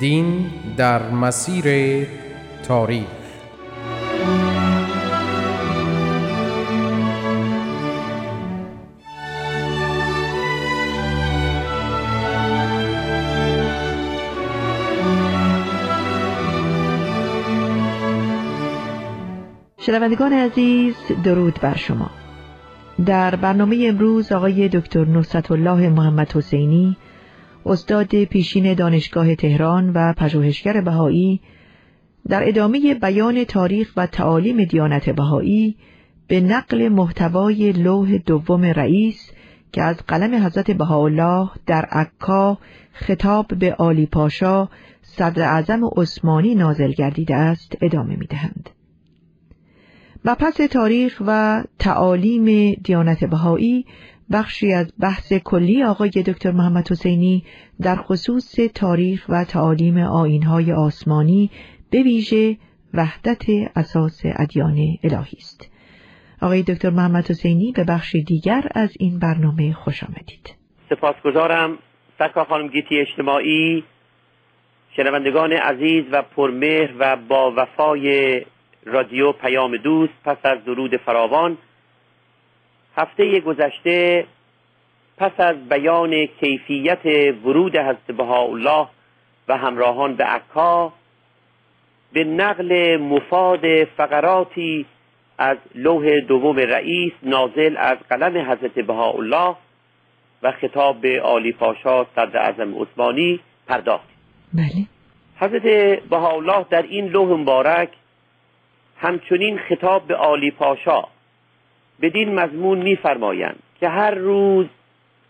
دین در مسیر تاریخ. شنوندگان عزیز درود بر شما. در برنامه امروز آقای دکتر نصرت الله محمد حسینی استاد پیشین دانشگاه تهران و پژوهشگر بهایی در ادامه بیان تاریخ و تعالیم دیانت بهایی به نقل محتوای لوح دوم رئیس که از قلم حضرت بهاءالله در عکا خطاب به عالی پاشا صدر اعظم عثمانی نازل گردیده است ادامه می دهند. پس تاریخ و تعالیم دیانت بهایی بخشی از بحث کلی آقای دکتر محمد حسینی در خصوص تاریخ و تعالیم آینهای آسمانی به ویژه وحدت اساس ادیان الهی است. آقای دکتر محمد حسینی به بخش دیگر از این برنامه خوش آمدید. سپاسگزارم سکا خانم گیتی اجتماعی شنوندگان عزیز و پرمهر و با وفای رادیو پیام دوست پس از درود فراوان هفته گذشته پس از بیان کیفیت ورود حضرت بهاءالله و همراهان به عکا به نقل مفاد فقراتی از لوح دوم رئیس نازل از قلم حضرت بهاءالله و خطاب به عالی پاشا صدر اعظم عثمانی پرداخت. بله. حضرت بهاءالله در این لوح مبارک همچنین خطاب به عالی پاشا بدین مضمون میفرمایند که هر روز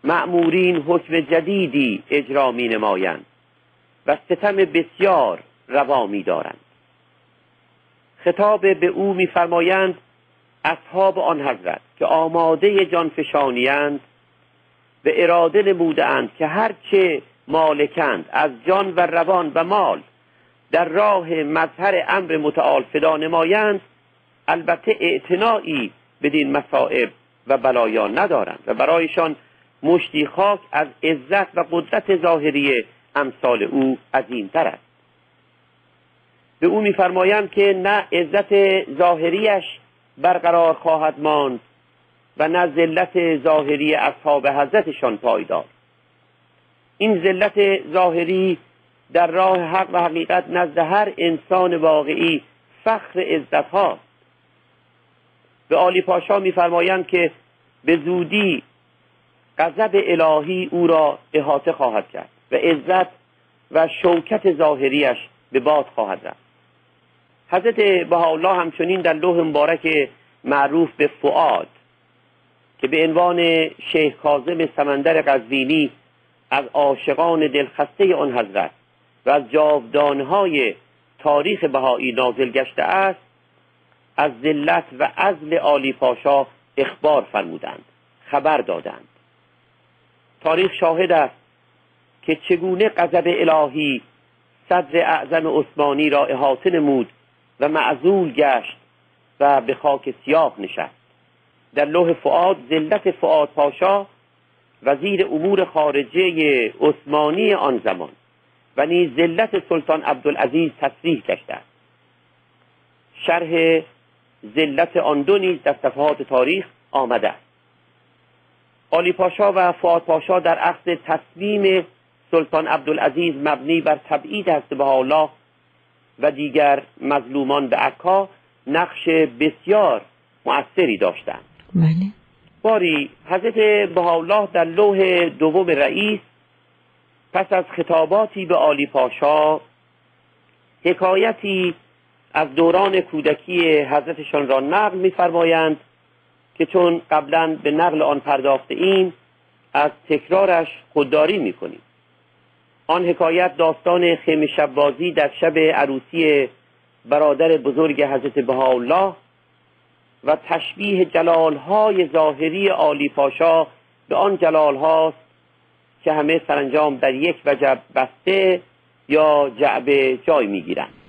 مأمورین حکم جدیدی اجرا می نمایند و ستم بسیار روا می دارند خطاب به او میفرمایند اصحاب آن حضرت که آماده جانفشانیند به اراده نمودند که هرچه مالکند از جان و روان و مال در راه مظهر امر متعال فدا نمایند البته اعتنایی بدین مصائب و بلایا ندارند و برایشان مشتی خاک از عزت و قدرت ظاهری امثال او عظیمتر است. به او میفرمایند که نه عزت ظاهریش برقرار خواهد ماند و نه ذلت ظاهری اصحاب حضرتشان پایدار. این ذلت ظاهری در راه حق و حقیقت نزد هر انسان واقعی فخر عزت هاست به آلی پاشا میفرمایند که به زودی غضب الهی او را احاطه خواهد کرد و عزت و شوکت ظاهریش به باد خواهد رفت. حضرت بهاءالله همچنین در لوح مبارک معروف به فعاد که به عنوان شیخ کاظم سمندر قزوینی از عاشقان دلخسته آن حضرت و از جاودانهای تاریخ بهایی نازل گشته است از ذلت و عزل عالی پاشا اخبار فرمودند. خبر دادند. تاریخ شاهد است که چگونه غضب الهی صدر اعظم عثمانی را احاطه نمود و معزول گشت و به خاک سیاه نشست. در لوح فعاد ذلت فعاد پاشا وزیر امور خارجه عثمانی آن زمان و نیز ذلت سلطان عبدالعزیز تصریح گشته شرح ذلت آن دو نیز در صفحات تاریخ آمده است. آلی پاشا و فعاد پاشا در عقد تصمیم سلطان عبدالعزیز مبنی بر تبعید هست الله و دیگر مظلومان به عکا نقش بسیار مؤثری داشتند. بله. باری حضرت بهاءالله در لوح دوم رئیس پس از خطاباتی به عالی پاشا حکایتی از دوران کودکی حضرتشان را نقل میفرمایند که چون قبلا به نقل آن پرداخته این از تکرارش خودداری می‌کنیم. آن حکایت داستان خیم شبازی در شب عروسی برادر بزرگ حضرت بهاءالله و تشبیه جلالهای ظاهری عالی پاشا به آن جلال هاست که همه سرانجام در یک وجب بسته یا جعبه جای می‌گیرند.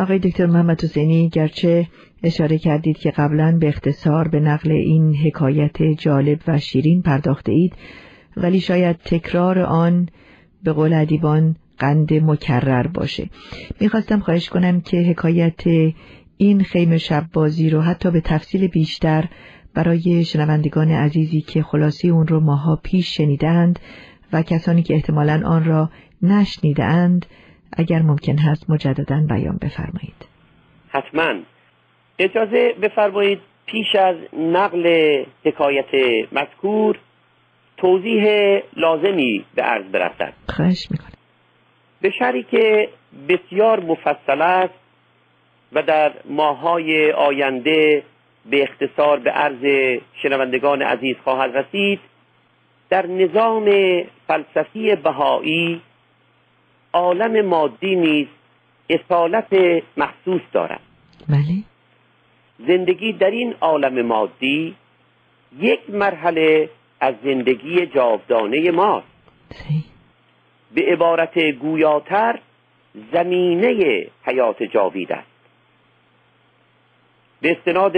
آقای دکتر محمد حسینی گرچه اشاره کردید که قبلا به اختصار به نقل این حکایت جالب و شیرین پرداخته اید ولی شاید تکرار آن به قول ادیبان قند مکرر باشه. می‌خواستم خواهش کنم که حکایت این خیم شب بازی رو حتی به تفصیل بیشتر برای شنوندگان عزیزی که خلاصی اون رو ماها پیش شنیدند و کسانی که احتمالا آن را نشنیدند اگر ممکن هست مجددا بیان بفرمایید. حتما. اجازه بفرمایید پیش از نقل حکایت مذکور توضیح لازمی به عرض برسد. خواهش می‌کنم. به شری که بسیار مفصل است و در ماهای آینده به اختصار به عرض شنوندگان عزیز خواهد رسید در نظام فلسفی بهایی عالم مادی نیز اصالت محسوس دارد. بله. زندگی در این عالم مادی یک مرحله از زندگی جاودانه ماست. به عبارت گویاتر زمینه حیات جاوید است. به استناد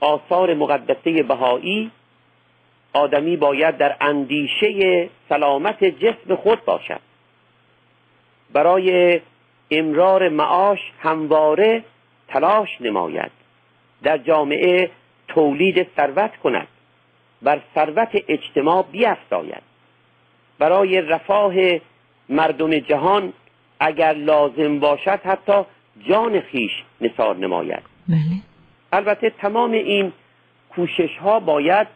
آثار مقدسه بهایی آدمی باید در اندیشه سلامت جسم خود باشد. برای امرار معاش همواره تلاش نماید. در جامعه تولید ثروت کند. بر ثروت اجتماع بیافزاید برای رفاه مردم جهان اگر لازم باشد حتی جان خیش نثار نماید. بله. البته تمام این کوشش ها باید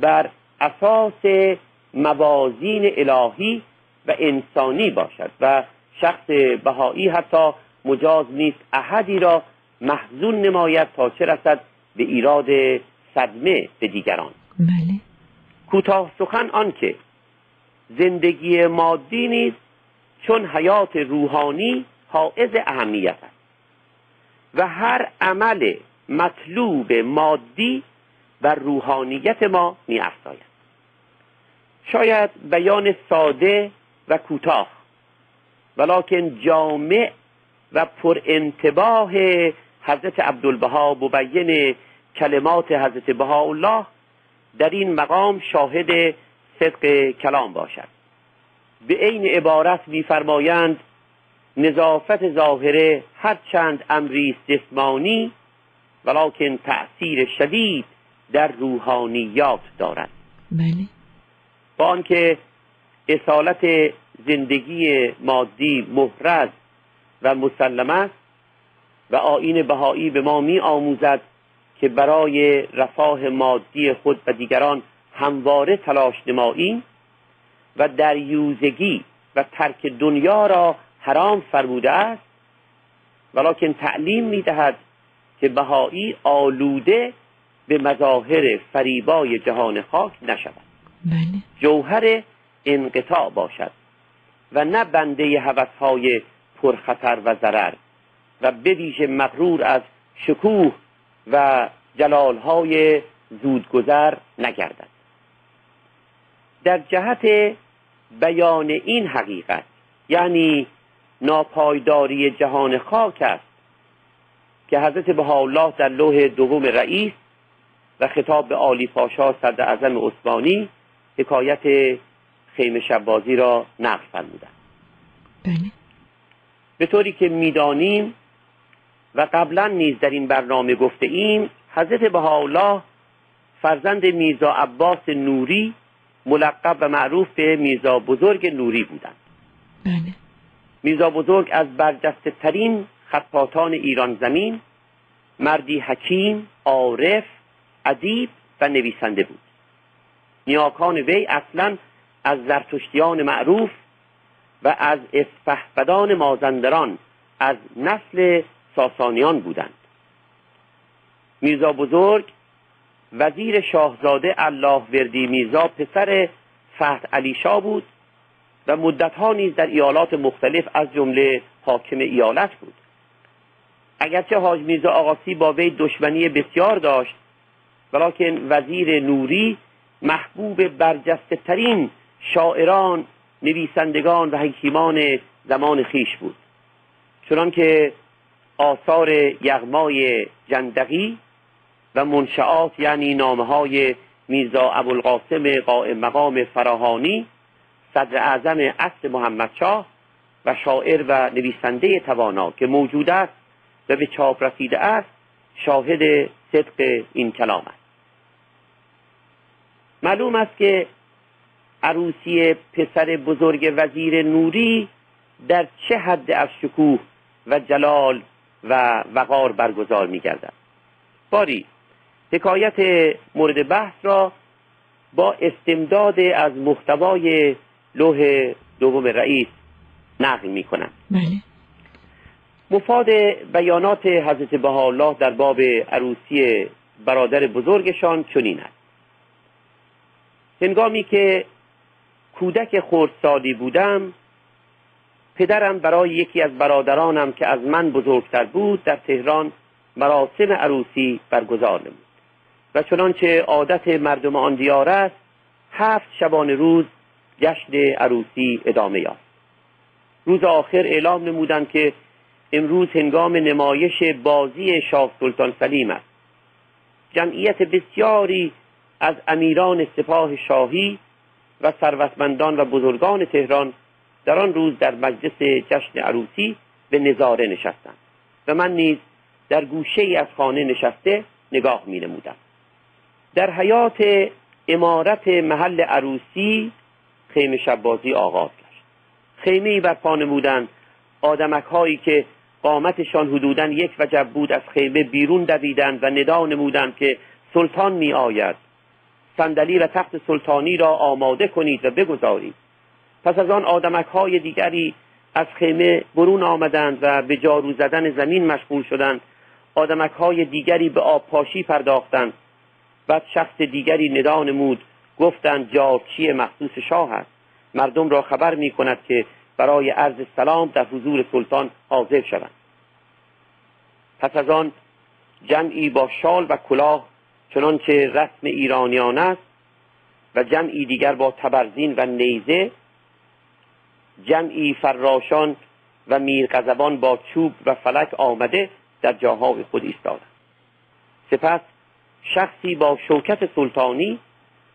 بر اساس موازین الهی و انسانی باشد و شخص بهایی حتی مجاز نیست احدی را محزون نماید تا چه رسد به ایراد صدمه به دیگران. بله. کوتاه سخن آن که زندگی مادی نیست چون حیات روحانی حائز اهمیت است. و هر عمل مطلوب مادی بر روحانیت ما می شاید بیان ساده و کوتاه ولکن جامع و پر انتباه حضرت عبدالبها مبین کلمات حضرت بهاءالله در این مقام شاهد صدق کلام باشد. به عین عبارت میفرمایند نظافت ظاهره هر چند امری جسمانی ولکن تأثیر شدید در روحانیات دارد. بله. با آنکه اصالت زندگی مادی محرز و مسلم است و آین بهایی به ما می آموزد که برای رفاه مادی خود و دیگران همواره تلاش نماییم و در یوزگی و ترک دنیا را حرام فرموده است ولکن تعلیم می دهد که بهایی آلوده به مظاهر فریبای جهان خاک نشود. بله. جوهر انقطاع باشد. و نه بنده هوسهای پرخطر و ضرر و بویژه مغرور از شکوه و جلالهای زودگذر نگردد. در جهت بیان این حقیقت یعنی ناپایداری جهان خاک است که حضرت بهاءالله در لوح دوم رئیس و خطاب به عالی پاشا صدر اعظم عثمانی حکایت خیمه شبازی را نقل فرمودند بله. به طوری که می‌دانیم و قبلا نیز در این برنامه گفته ایم حضرت بهاءالله فرزند میرزا عباس نوری ملقب و معروف به میرزا بزرگ نوری بودند. بله. میرزا بزرگ از برجسته ترین خطاطان ایران زمین مردی حکیم، عارف، ادیب و نویسنده بود. نیاکان وی اصلا از زرتشتیان معروف و از اسفهبدان مازندران از نسل ساسانیان بودند. میرزا بزرگ وزیر شاهزاده الله وردی میرزا پسر فهد علی شاه بود و مدتها نیز در ایالات مختلف از جمله حاکم ایالت بود. اگرچه حاج میرزا آقاسی با وی دشمنی بسیار داشت ولیکن وزیر نوری محبوب برجسته ترین شاعران نویسندگان و حکیمان زمان خیش بود. چنان که آثار یغمای جندقی و منشعات یعنی نامه های میرزا ابوالقاسم قائم مقام فراهانی صدر اعظم اصل محمد شاه و شاعر و نویسنده توانا که موجود است و به چاپ رسیده است شاهد صدق این کلام است. معلوم است که عروسی پسر بزرگ وزیر نوری در چه حد از شکوه و جلال و وقار برگزار می گردن. باری حکایت مورد بحث را با استمداد از محتوای لوح دوم رئیس نقل می کنم بله. مفاد بیانات حضرت بهاءالله در باب عروسی برادر بزرگشان چنین است هنگامی که کودک خردسالی بودم پدرم برای یکی از برادرانم که از من بزرگتر بود در تهران مراسم عروسی برگزار نمود. و چنانچه عادت مردم آن دیار است هفت شبانه روز جشن عروسی ادامه یافت. روز آخر اعلام نمودند که امروز هنگام نمایش بازی شاه سلطان سلیم است. جمعیت بسیاری از امیران سپاه شاهی و ثروتمندان و بزرگان تهران در آن روز در مجلس جشن عروسی به نظاره نشستند و من نیز در گوشه ای از خانه نشسته نگاه می نمودم. در حیات امارت محل عروسی خیمه شبازی آغاز گشت. خیمه ای برپا نمودند آدمک هایی که قامتشان حدودا یک وجب بود از خیمه بیرون دویدند و ندا نمودند که سلطان می آید صندلی و تخت سلطانی را آماده کنید و بگذارید. پس از آن آدمک های دیگری از خیمه برون آمدند و به جارو زدن زمین مشغول شدند. آدمک های دیگری به آب پاشی پرداختند. بعد شخص دیگری ندا نمود گفتند جارچی مخصوص شاه است؟ مردم را خبر می کند که برای عرض سلام در حضور سلطان حاضر شوند. پس از آن جمعی با شال و کلاه چنانچه رسم ایرانیان است و جمعی دیگر با تبرزین و نیزه جمعی فراشان و میرقذبان با چوب و فلک آمده در جاهای خود ایستادند. سپس شخصی با شوکت سلطانی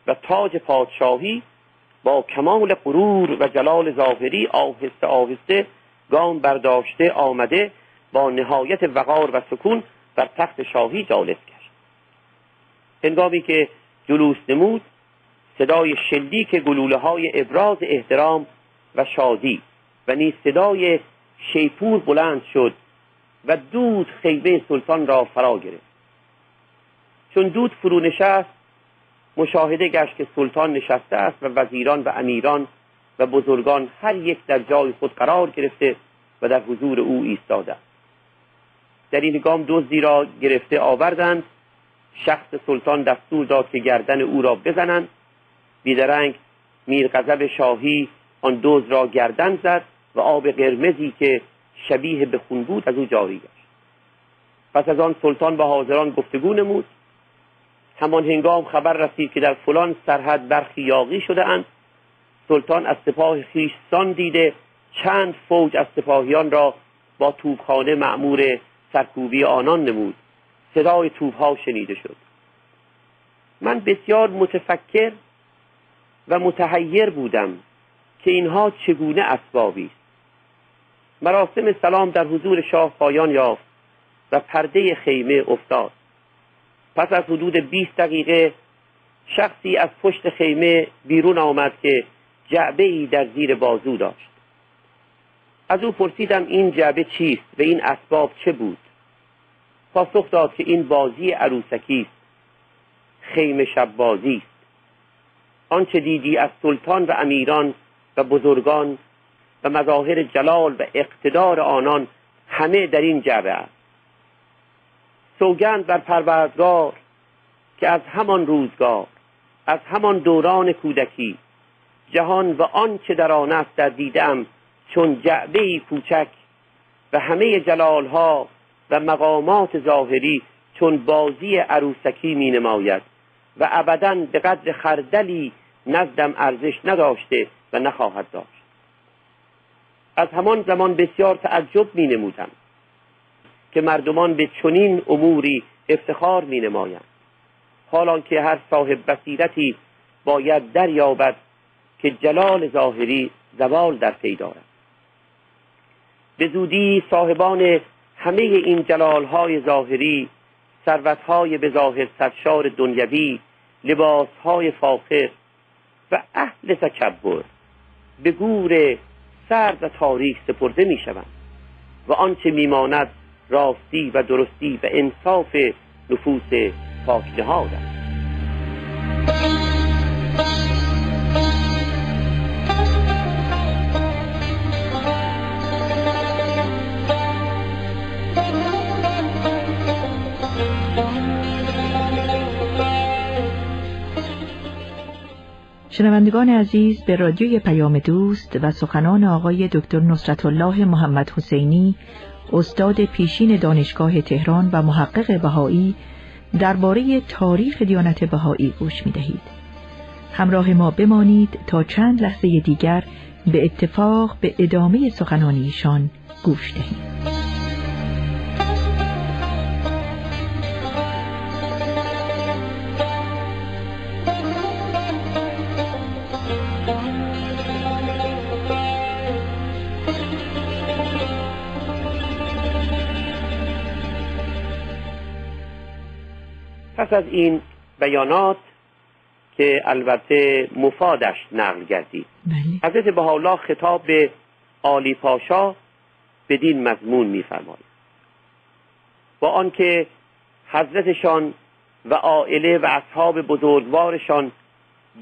و تاج پادشاهی با کمال غرور و جلال ظاهری آهسته آهسته گام برداشته آمده با نهایت وقار و سکون بر تخت شاهی جالس گشت هنگامی که جلوس نمود صدای شلیک گلوله های ابراز احترام و شادی و نیز صدای شیپور بلند شد و دود خیبه سلطان را فرا گرفت. چون دود فرو نشست مشاهده گشت که سلطان نشسته است و وزیران و امیران و بزرگان هر یک در جای خود قرار گرفته و در حضور او ایستاده در این گام دزدی را گرفته آوردند شخص سلطان دستور داد که گردن او را بزنند. بیدرنگ میرغضب شاهی آن دوز را گردن زد و آب قرمزی که شبیه به خون بود از او جاری گشت. پس از آن سلطان با حاضران گفتگو نمود. همان هنگام خبر رسید که در فلان سرحد برخی یاقی شده اند سلطان از سپاه خیشسان دیده چند فوج از سپاهیان را با توپخانه معمور سرکوبی آنان نمود. صدای توپها شنیده شد. من بسیار متفکر و متحیر بودم که اینها چگونه اسبابی است. مراسم سلام در حضور شاه پایان یافت و پرده خیمه افتاد. پس از حدود 20 دقیقه شخصی از پشت خیمه بیرون آمد که جعبه ای در زیر بازو داشت. از او پرسیدم این جعبه چیست و این اسباب چه بود؟ پاسخ داد که این بازی عروسکی است. خیمه شب بازی است. آنچه دیدی از سلطان و امیران و بزرگان و مظاهر جلال و اقتدار آنان همه در این جعبه است. سوگند بر پروردگار که از همان روزگار از همان دوران کودکی جهان و آنچه در آن است در دیدم چون جعبه کوچک و همه جلالها و مقامات ظاهری چون بازی عروسکی می نماید و ابدا به قدر خردلی نزدم ارزش نداشته و نخواهد داشت. از همان زمان بسیار تعجب می نمودم که مردمان به چنین اموری افتخار می نمایند حالان که هر صاحب بصیرتی باید دریابد که جلال ظاهری زوال در پی دارد. به زودی صاحبان همه این جلالهای ظاهری ثروتهای به ظاهر سرشار دنیوی لباسهای فاخر و اهل تکبر به گور سرد و تاریک سپرده می شوند و آنچه میماند راستی و درستی و انصاف نفوس پاکنهاد است شنوندگان عزیز به رادیوی پیام دوست و سخنان آقای دکتر نصرت الله محمد حسینی استاد پیشین دانشگاه تهران و محقق بهایی درباره تاریخ دیانت بهایی گوش می دهید. همراه ما بمانید تا چند لحظه دیگر به اتفاق به ادامه سخنان ایشان گوش دهید. پس از این بیانات که البته مفادش نقل گردید بله. حضرت بهاءالله خطاب به عالی پاشا بدین مضمون میفرماید. با آنکه حضرتشان و عائله و اصحاب بزرگوارشان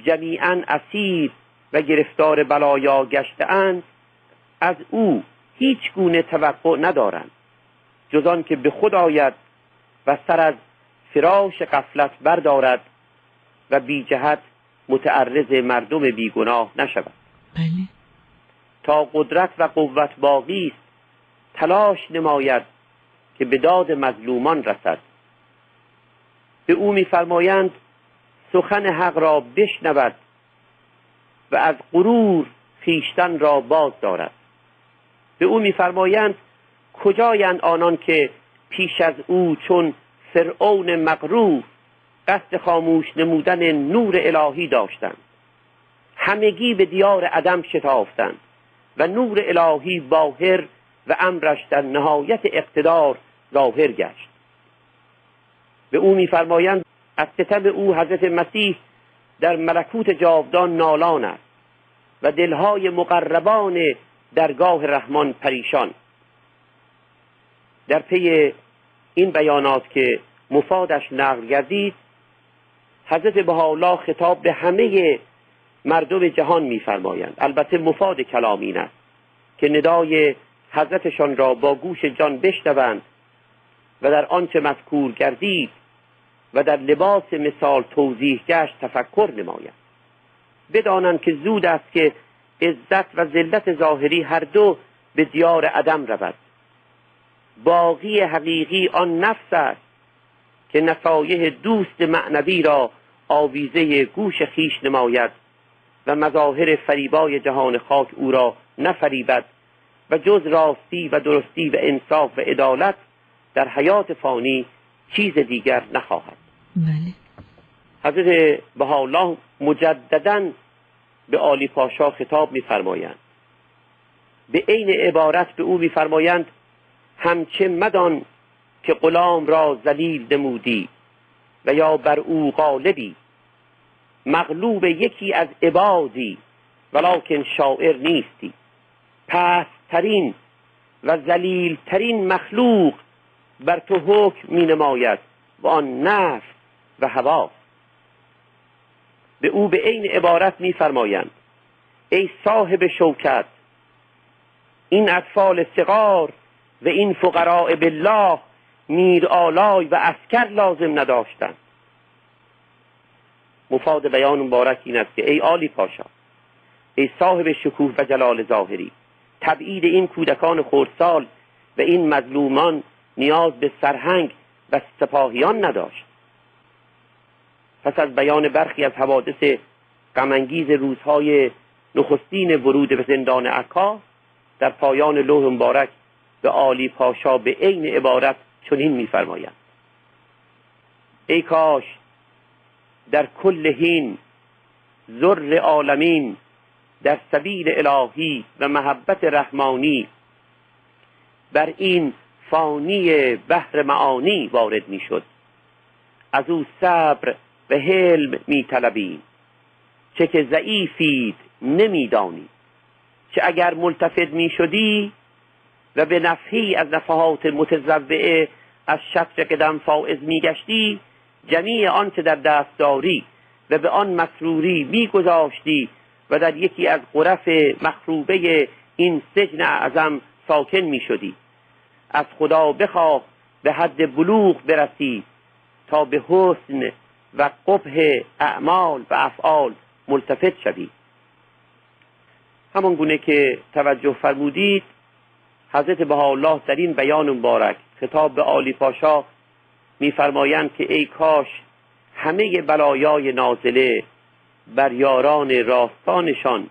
جمیعا اسیر و گرفتار بلایا گشتهاند از او هیچ گونه توقع ندارند. جز که به خود آید و سر از فراش قفلت بردارد و بی جهت متعرض مردم بیگناه نشود. بله. تا قدرت و قوت باقی است تلاش نماید که به داد مظلومان رسد. به او میفرمایند سخن حق را بشنود و از غرور خیشتن را باز دارد. به او میفرمایند کجایند آنان که پیش از او چون فرعون مغرور قصد خاموش نمودن نور الهی داشتند. همگی به دیار عدم شتافتند و نور الهی باهر و امرش در نهایت اقتدار ظاهر گشت. به او میفرمایند از ستم او حضرت مسیح در ملکوت جاودان نالان است و دلهای مقربان درگاه رحمان پریشان. در پی این بیانات که مفادش نقل گردید. حضرت بهاءالله خطاب به همه مردم جهان میفرمایند. البته مفاد کلام این است که ندای حضرتشان را با گوش جان بشنوند و در آنچه مذکور گردید و در لباس مثال توضیح گشت تفکر نمایند بدانند که زود است که عزت و ذلت ظاهری هر دو به دیار عدم رود. باقی حقیقی آن نفس است که نصایح دوست معنوی را آویزه گوش خیش نماید و مظاهر فریبای جهان خاک او را نفریبد و جز راستی و درستی و انصاف و عدالت در حیات فانی چیز دیگر نخواهد بله. حضرت بهاءالله مجددا به عالی پاشا خطاب میفرمایند به عین عبارت به او میفرمایند همچه مدان که غلام را ذلیل نمودی و یا بر او غالبی. مغلوب یکی از عبادی ولکن شاعر نیستی. پسترین و ترین مخلوق بر تو حکم می نماید و آن نفس و هوا. به او به عین عبارت میفرمایند ای صاحب شوکت این اطفال صغار و این فقراء بالله میر آلای و اسکر لازم نداشتند. مفاد بیان مبارک این است که ای آلی پاشا ای صاحب شکوه و جلال ظاهری تبعید این کودکان خردسال و این مظلومان نیاز به سرهنگ و سپاهیان نداشت. پس از بیان برخی از حوادث غمانگیز روزهای نخستین ورود به زندان عکا در پایان لوح مبارک به عالی پاشا به عین عبارت چنین میفرمایند ای کاش در کل هین ذر عالمین در سبیل الهی و محبت رحمانی بر این فانی بحر معانی وارد می‌شد. از او صبر و حلم میطلبیم. چه که ضعیفید نمیدانی چه اگر ملتفت می‌شدی و به نفحی از نفحات متزوعه از شطر قدم فائز میگشتی جمیع آنچه در دست داری و به آن مسروری میگذاشتی و در یکی از غرف مخروبه این سجن اعظم ساکن می‌شدی. از خدا بخواه به حد بلوغ برسی تا به حسن و قبه اعمال و افعال ملتفت شوی. همان گونه که توجه فرمودید حضرت الله در این بیان مبارک خطاب به عالی پاشا میفرمایند که ای کاش همه بلایای نازله بر یاران راستانشان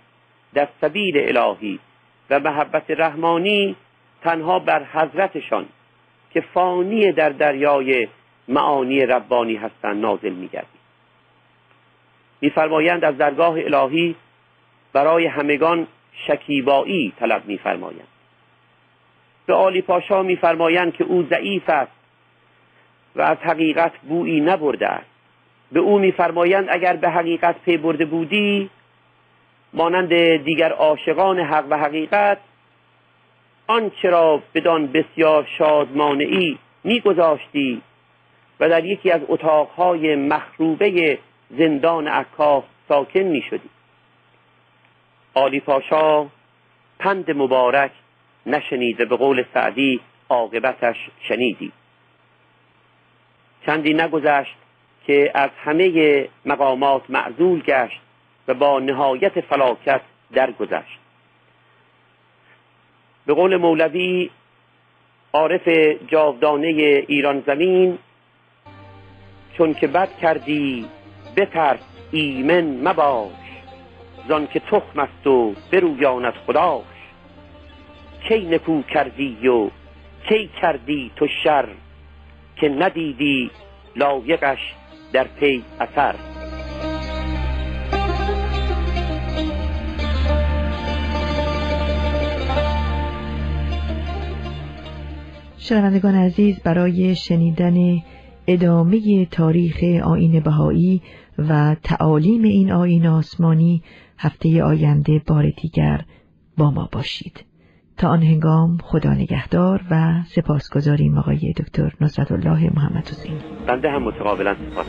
در سبیل الهی و محبت رحمانی تنها بر حضرتشان که فانی در دریای معانی ربانی هستند نازل میگردید میفرمایند از درگاه الهی برای همگان شکیبایی طلب میفرمایند. به عالی پاشا میفرمایند که او ضعیف است و از حقیقت بویی نبرده است. به او میفرمایند اگر به حقیقت پی برده بودی مانند دیگر عاشقان حق و حقیقت آنچه را بدان بسیار شادمانه میگذاشتی و در یکی از اتاقهای مخروبه زندان عکاف ساکن می شدی آلی پاشا پند مبارک نشنید و به قول سعدی عاقبتش شنیدی. چندی نگذشت که از همه مقامات معزول گشت و با نهایت فلاکت درگذشت. به قول مولوی عارف جاودانه ایران زمین چون که بد کردی بترس ایمن مباش. زان که تخم است و برویاند خداش. کی نکو کردی و کی کردی تو شر که ندیدی لایقش در پی اثر؟ شنوندگان عزیز برای شنیدن ادامه تاریخ آین بهایی و تعالیم این آین آسمانی هفته آینده بار دیگر با ما باشید. تا آن هنگام خدا نگهدار و سپاسگزاریم آقای دکتر نصرت الله محمد حسین. بنده هم متقابلا سپاس